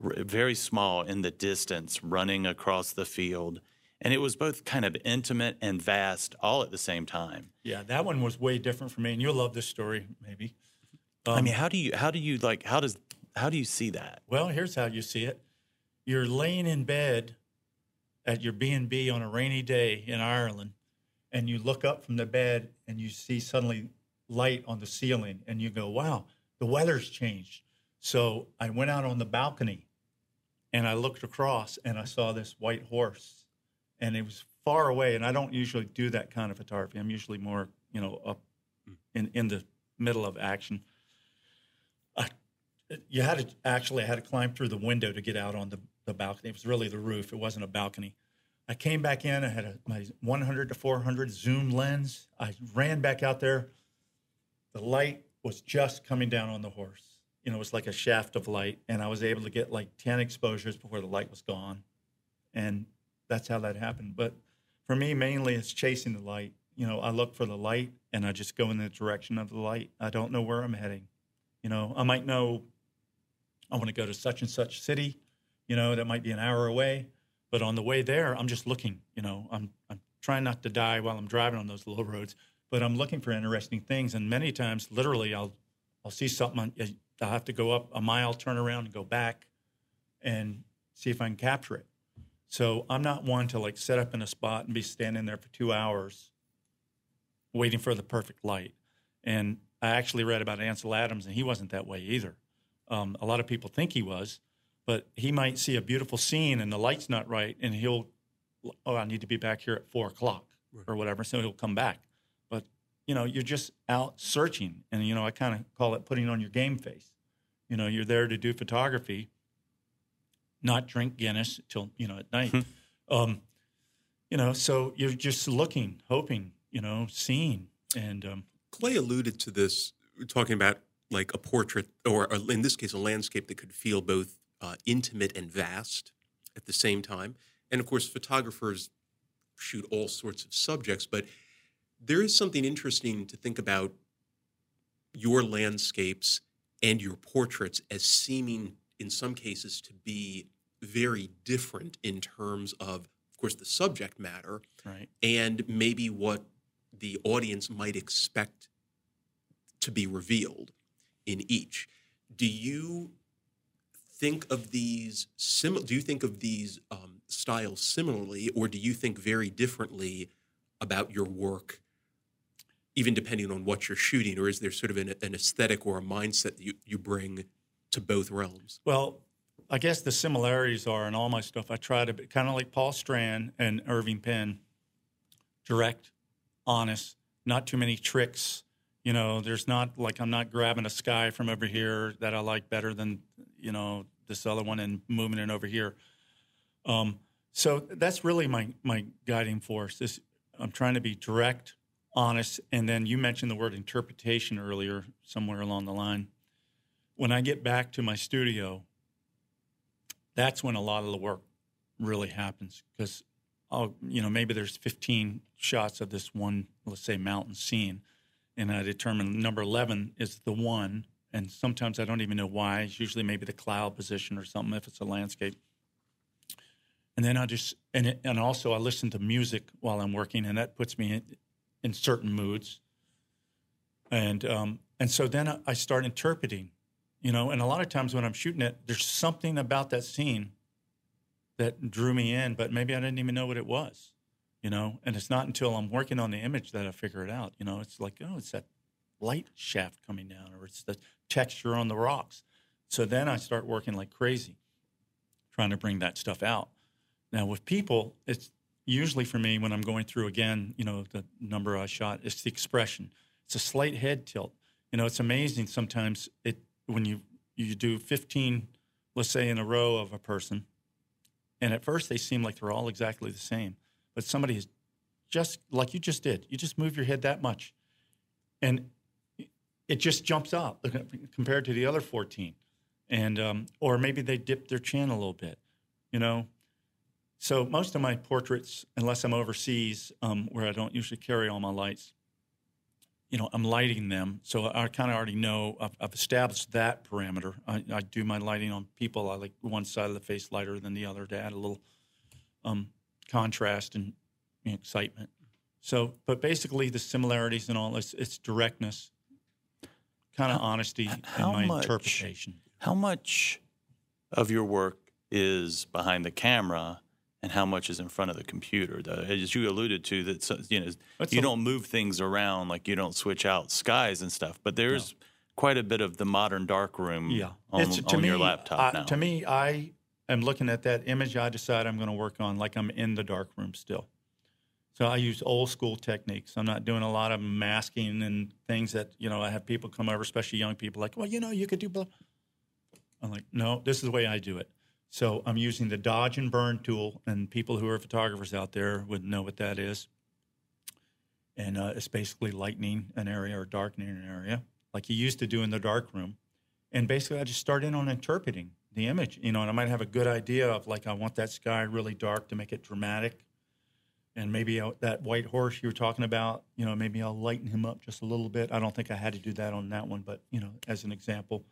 r- very small in the distance running across the field. And it was both kind of intimate and vast all at the same time. Yeah, that one was way different for me, and you'll love this story maybe. I mean, um, how do you, how do you like, how does, how do you see that? Well, here's how you see it. You're laying in bed at your B&B on a rainy day in Ireland and you look up from the bed and you see suddenly light on the ceiling and you go, "Wow, the weather's changed." So, I went out on the balcony and I looked across and I saw this white horse and it was far away and I don't usually do that kind of photography. I'm usually more, you know, up in in the middle of action. I, you had to actually I had to climb through the window to get out on the, the balcony. It was really the roof. It wasn't a balcony. I came back in. I had a, my 100 to 400 zoom lens. I ran back out there. The light was just coming down on the horse. You know, it was like a shaft of light, and I was able to get like 10 exposures before the light was gone. And that's how that happened. But for me, mainly it's chasing the light. You know, I look for the light and I just go in the direction of the light. I don't know where I'm heading. You know, I might know I want to go to such and such city, you know, that might be an hour away. But on the way there, I'm just looking, you know, I'm, I'm trying not to die while I'm driving on those low roads, but I'm looking for interesting things. And many times, literally, I'll, I'll see something, I'll have to go up a mile, turn around, and go back and see if I can capture it. So I'm not one to like set up in a spot and be standing there for two hours waiting for the perfect light. And I actually read about Ansel Adams, and he wasn't that way either. Um, a lot of people think he was, but he might see a beautiful scene and the light's not right, and he'll, oh, I need to be back here at four o'clock right. or whatever. So he'll come back. But you know, you're just out searching, and you know, I kind of call it putting on your game face. You know, you're there to do photography, not drink Guinness till you know at night. Hmm. um, you know, so you're just looking, hoping, you know, seeing, and um, Clay alluded to this, talking about like a portrait, or in this case, a landscape that could feel both uh, intimate and vast at the same time. And of course, photographers shoot all sorts of subjects, but there is something interesting to think about your landscapes and your portraits as seeming, in some cases, to be very different in terms of, of course, the subject matter right. and maybe what the audience might expect to be revealed in each. Do you think of these sim- do you think of these um, styles similarly or do you think very differently about your work even depending on what you're shooting or is there sort of an, an aesthetic or a mindset that you, you bring to both realms? Well i guess the similarities are in all my stuff i try to be kind of like paul strand and irving penn direct honest not too many tricks you know there's not like i'm not grabbing a sky from over here that i like better than you know this other one and moving it over here. Um, so that's really my my guiding force is i'm trying to be direct honest and then you mentioned the word interpretation earlier somewhere along the line. When i get back to my studio that's when a lot of the work really happens because I'll, you know, maybe there's 15 shots of this one, let's say, mountain scene and I determine number 11 is the one. And sometimes I don't even know why. It's usually maybe the cloud position or something if it's a landscape. And then I just, and, it, and also I listen to music while I'm working, and that puts me in, in certain moods. And, um, and so then I start interpreting, you know, and a lot of times when I'm shooting it, there's something about that scene that drew me in, but maybe I didn't even know what it was you know? And it's not until i'm working on the image that i figure it out you know? It's like oh it's that light shaft coming down or it's the texture on the rocks. So then i start working like crazy trying to bring that stuff out. Now with people it's usually for me when i'm going through again you know the number i shot it's the expression. It's a slight head tilt. You know it's amazing sometimes it when you you do 15 let's say in a row of a person and at first they seem like they're all exactly the same but somebody is just like you just did. You just move your head that much, and it just jumps up compared to the other 14. And um, or maybe they dip their chin a little bit, you know. So most of my portraits, unless I'm overseas, um, where I don't usually carry all my lights, you know, I'm lighting them. So I kind of already know I've, I've, established that parameter. I, I, do my lighting on people. I like one side of the face lighter than the other to add a little um, contrast and excitement. So, but basically, the similarities and all it's, it's directness, kind of honesty, how and my much, interpretation. How much of your work is behind the camera, and how much is in front of the computer? As you alluded to, that you know That's you a- don't move things around, like you don't switch out skies and stuff. But there's quite a bit of the modern darkroom Yeah. on, on me, your laptop I- now. To me, I am looking at that image I decide I'm going to work on like I'm in the dark room still. So I use old school techniques. I'm not doing a lot of masking and things that, you know, I have people come over, especially young people, like, well, you know, you could do blah. I'm like, no, this is the way I do it. So I'm using the dodge and burn tool, and people who are photographers out there would know what that is. And uh, it's basically lightening an area or darkening an area, like you used to do in the dark room. And basically, I just start in on interpreting the image, you know, and I might have a good idea of like, I want that sky really dark to make it dramatic. And maybe i that white horse you were talking about, you know, maybe I'll lighten him up just a little bit. I don't think I had to do that on that one, but, you know, as an example.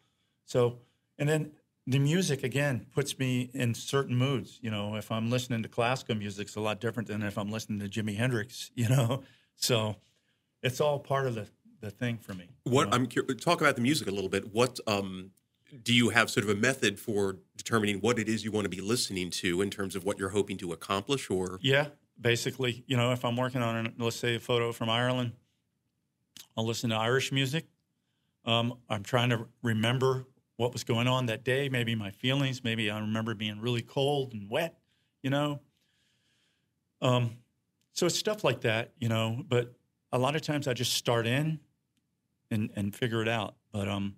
So, and then the music again puts me in certain moods. You know, if I'm listening to classical music, it's a lot different than if I'm listening to Jimi Hendrix. You know, so it's all part of the the thing for me. you What know? I'm cur- talk about the music a little bit. What um, do you have sort of a method for determining what it is you want to be listening to in terms of what you're hoping to accomplish? Or Yeah, basically, you know, if I'm working on, an, let's say, a photo from Ireland, I'll listen to Irish music. Um, I'm trying to remember what was going on that day, maybe my feelings. Maybe I remember being really cold and wet, you know. Um, so it's stuff like that, you know. But a lot of times I just start in and and figure it out. But um,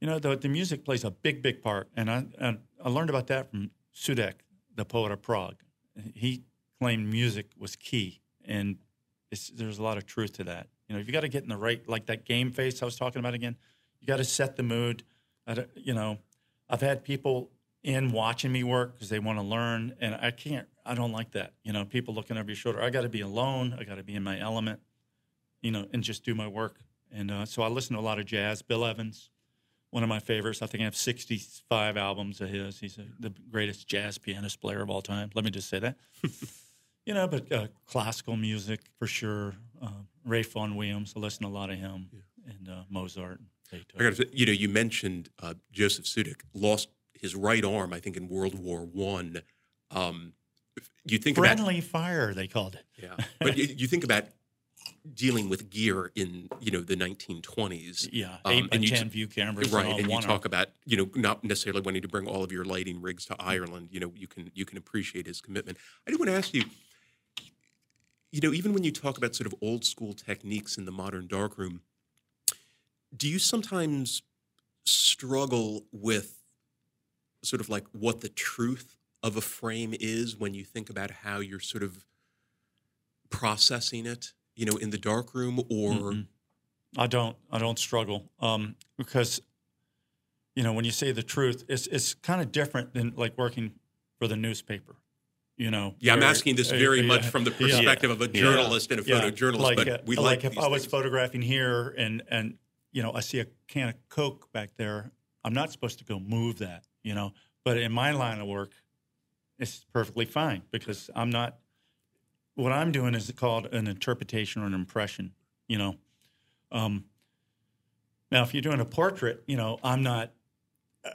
you know, the the music plays a big, big part, and I and I learned about that from Sudek, the poet of Prague. He claimed music was key, and there's a lot of truth to that. You know, you got to get in the right, like that game face I was talking about again. You got to set the mood. I you know, I've had people in watching me work because they want to learn, and I can't. I don't like that. You know, people looking over your shoulder. I got to be alone. I got to be in my element. You know, and just do my work. And uh, so I listen to a lot of jazz. Bill Evans, one of my favorites. I think I have 65 albums of his. He's a, the greatest jazz pianist player of all time. Let me just say that. you know, but uh, classical music for sure. Uh, Ralph Vaughan Williams, I listen to a lot of him, and uh, Mozart. And I got to say, you know, you mentioned uh, Joseph Sudek lost his right arm, I think, in World War One. Um, you think about Friendly fire, they called it. yeah, but you, you think about dealing with gear in you know the 1920s. Yeah, Um, eight and you ten t- view cameras. right on and you talk about you know not necessarily wanting to bring all of your lighting rigs to ireland you know you can you can appreciate his commitment i do want to ask you you know even when you talk about sort of old school techniques in the modern darkroom do you sometimes struggle with sort of like what the truth of a frame is when you think about how you're sort of processing it you know in the darkroom or Mm-mm. I don't. I don't struggle um, because, you know, when you say the truth, it's it's kind of different than like working for the newspaper. You know. Yeah, I'm asking this uh, very yeah, much from the yeah. perspective of a Yeah. journalist and a Yeah, photojournalist, like, but uh, we like like, if I was things. photographing here and and you know I see a can of Coke back there, I'm not supposed to go move that, you know. But in my line of work, it's perfectly fine because I'm not. What I'm doing is called an interpretation or an impression, you know. Um, now, if you're doing a portrait, you know, I'm not. Uh,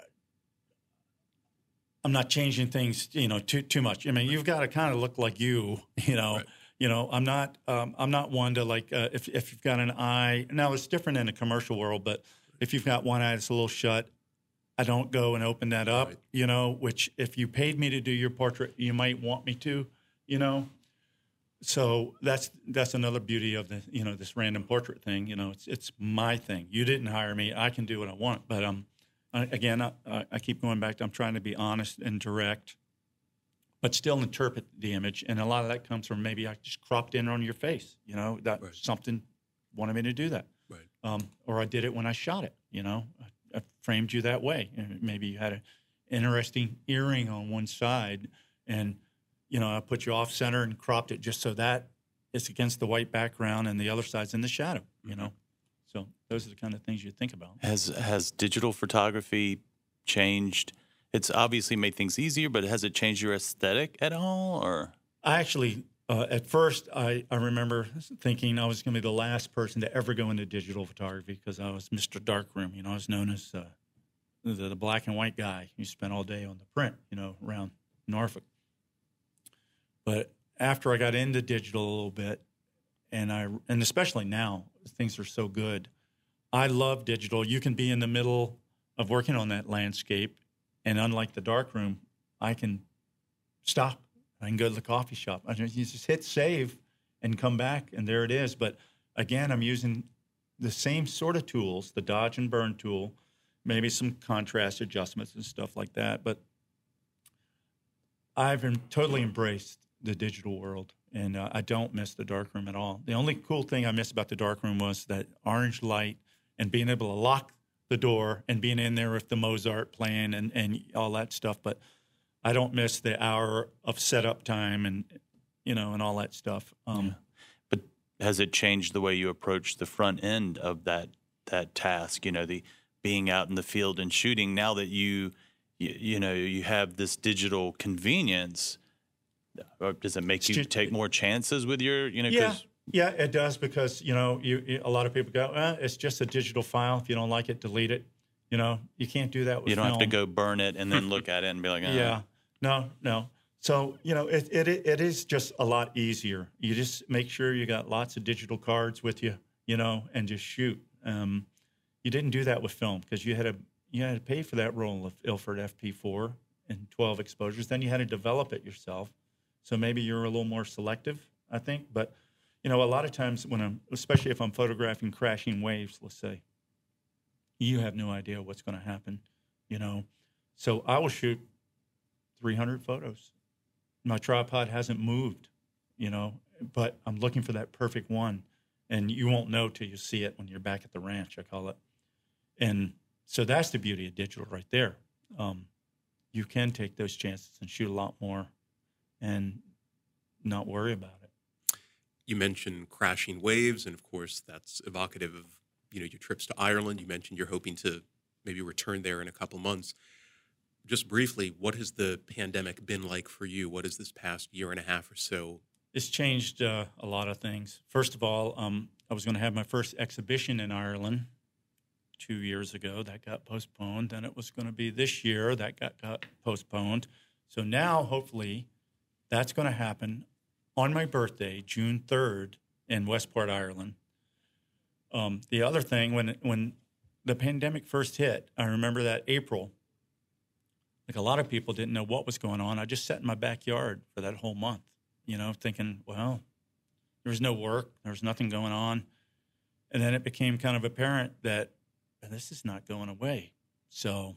I'm not changing things, you know, too too much. I mean, you've got to kind of look like you, you know. Right. You know, I'm not. Um, I'm not one to like. Uh, if if you've got an eye, now it's different in the commercial world, but if you've got one eye that's a little shut, I don't go and open that up. Right. You know, which if you paid me to do your portrait, you might want me to. You know, so that's that's another beauty of the you know this random portrait thing. You know, it's it's my thing. You didn't hire me. I can do what I want. But um, I, again, I, I keep going back to I'm trying to be honest and direct, but still interpret the image. And a lot of that comes from maybe I just cropped in on your face. You know, that Right. something wanted me to do that. Right. Um, or I did it when I shot it. You know, I, I framed you that way. And maybe you had an interesting earring on one side, and you know, I put you off center and cropped it just so that it's against the white background and the other side's in the shadow, you know. So those are the kind of things you think about. Has has digital photography changed? It's obviously made things easier, but has it changed your aesthetic at all? Or I actually, uh, at first, I, I remember thinking I was going to be the last person to ever go into digital photography because I was Mr. Darkroom. You know, I was known as uh, the, the black and white guy. You spent all day on the print, you know, around Norfolk. But after I got into digital a little bit, and I and especially now things are so good, I love digital. You can be in the middle of working on that landscape, and unlike the darkroom, I can stop. I can go to the coffee shop. I just, you just hit save and come back, and there it is. But again, I'm using the same sort of tools, the dodge and burn tool, maybe some contrast adjustments and stuff like that. But I've totally embraced the digital world, and uh, I don't miss the darkroom at all. The only cool thing I miss about the darkroom was that orange light and being able to lock the door and being in there with the Mozart playing and, and all that stuff. But I don't miss the hour of setup time and you know and all that stuff. Um, yeah. But has it changed the way you approach the front end of that that task? You know, the being out in the field and shooting. Now that you you, you know you have this digital convenience, or does it make you take more chances with your you know? Yeah. Yeah, it does because you know you, a lot of people go, eh, it's just a digital file. If you don't like it, delete it. You know, you can't do that with You don't film. have to go burn it and then look at it and be like, oh. yeah, no, no. So you know, it, it it is just a lot easier. You just make sure you got lots of digital cards with you, you know, and just shoot. Um, you didn't do that with film because you had to you had to pay for that roll of Ilford FP4 and 12 exposures. Then you had to develop it yourself. So maybe you're a little more selective, I think. But you know, a lot of times when I'm, especially if I'm photographing crashing waves, let's say, you have no idea what's going to happen, you know. So I will shoot 300 photos. My tripod hasn't moved, you know, but I'm looking for that perfect one. And you won't know till you see it when you're back at the ranch, I call it. And so that's the beauty of digital right there. Um, you can take those chances and shoot a lot more and not worry about it you mentioned crashing waves, and of course, that's evocative of you know your trips to Ireland. You mentioned you're hoping to maybe return there in a couple months. Just briefly, what has the pandemic been like for you? What has this past year and a half or so? It's changed uh, a lot of things. First of all, um, I was going to have my first exhibition in Ireland two years ago. That got postponed. Then it was going to be this year. That got, got postponed. So now, hopefully, that's going to happen on my birthday, June 3rd, in Westport, Ireland. Um, the other thing, when, when the pandemic first hit, I remember that April, like a lot of people didn't know what was going on. I just sat in my backyard for that whole month, you know, thinking, well, there was no work, there was nothing going on. And then it became kind of apparent that this is not going away. So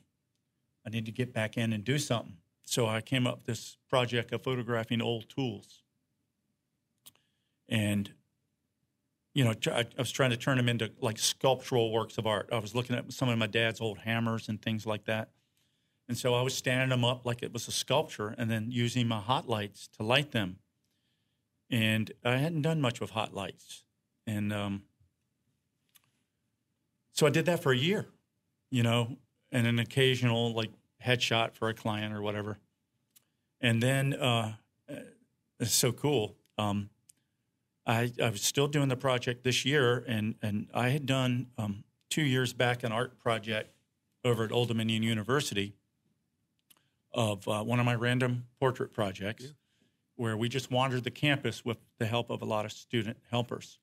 I need to get back in and do something. So I came up with this project of photographing old tools and you know, I was trying to turn them into like sculptural works of art. I was looking at some of my dad's old hammers and things like that. And so I was standing them up like it was a sculpture and then using my hot lights to light them. And I hadn't done much with hot lights. And um, so I did that for a year, you know, and an occasional like headshot for a client or whatever. And then uh, it's so cool. Um, I, I was still doing the project this year, and, and I had done um, two years back an art project over at Old Dominion University of uh, one of my random portrait projects yeah. where we just wandered the campus with the help of a lot of student helpers.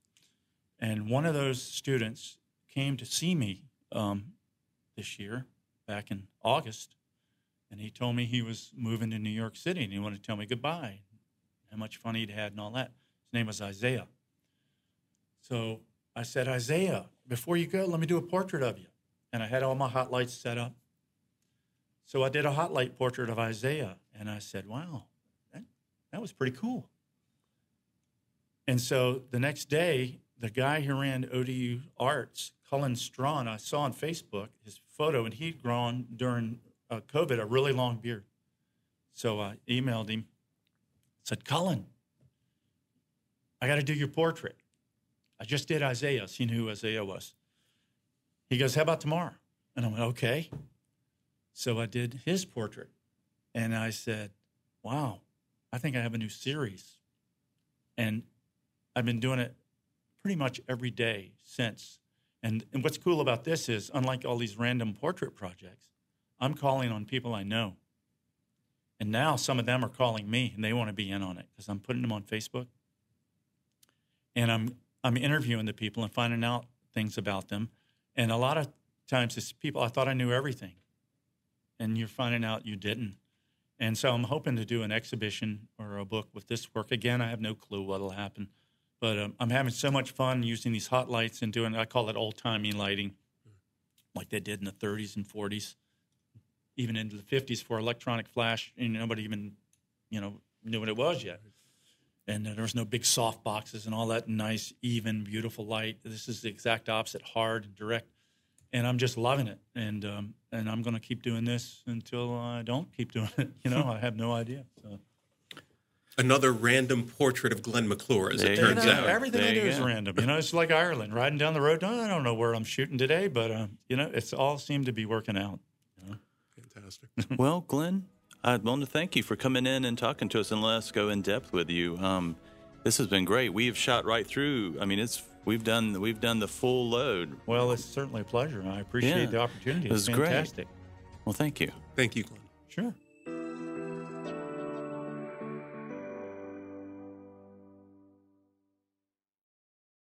And one of those students came to see me um, this year, back in August, and he told me he was moving to New York City and he wanted to tell me goodbye, how much fun he'd had and all that His name was Isaiah. So I said, Isaiah, before you go, let me do a portrait of you. And I had all my hot lights set up. So I did a hot light portrait of Isaiah. And I said, wow, that, that was pretty cool. And so the next day, the guy who ran ODU Arts, Cullen Strawn, I saw on Facebook his photo, and he'd grown during uh, COVID a really long beard. So I emailed him, said, Cullen, I got to do your portrait. I just did Isaiah, seen who Isaiah was. He goes, How about tomorrow? And I went, Okay. So I did his portrait. And I said, Wow, I think I have a new series. And I've been doing it pretty much every day since. And, and what's cool about this is, unlike all these random portrait projects, I'm calling on people I know. And now some of them are calling me and they want to be in on it because I'm putting them on Facebook. And I'm I'm interviewing the people and finding out things about them. And a lot of times it's people I thought I knew everything. And you're finding out you didn't. And so I'm hoping to do an exhibition or a book with this work. Again, I have no clue what'll happen. But um, I'm having so much fun using these hot lights and doing, I call it old timey lighting, like they did in the 30s and 40s, even into the 50s for electronic flash. And nobody even, you know, knew what it was yet. And there was no big soft boxes and all that nice, even, beautiful light. This is the exact opposite, hard and direct. And I'm just loving it. And um, and I'm going to keep doing this until I don't keep doing it. You know, I have no idea. So. Another random portrait of Glen McClure, as There it you turns out. Everything I do is go. random. You know, it's like Ireland, riding down the road. I don't know where I'm shooting today, but uh, you know, it's all seemed to be working out. Fantastic. Well, Glen, I want to thank you for coming in and talking to us and let us go in depth with you. Um, this has been great. We have shot right through. I mean, it's we've done we've done the full load. Well, it's certainly a pleasure. and I appreciate Yeah. the opportunity. It was It's great. fantastic. Well, thank you. Thank you, Glen. Sure.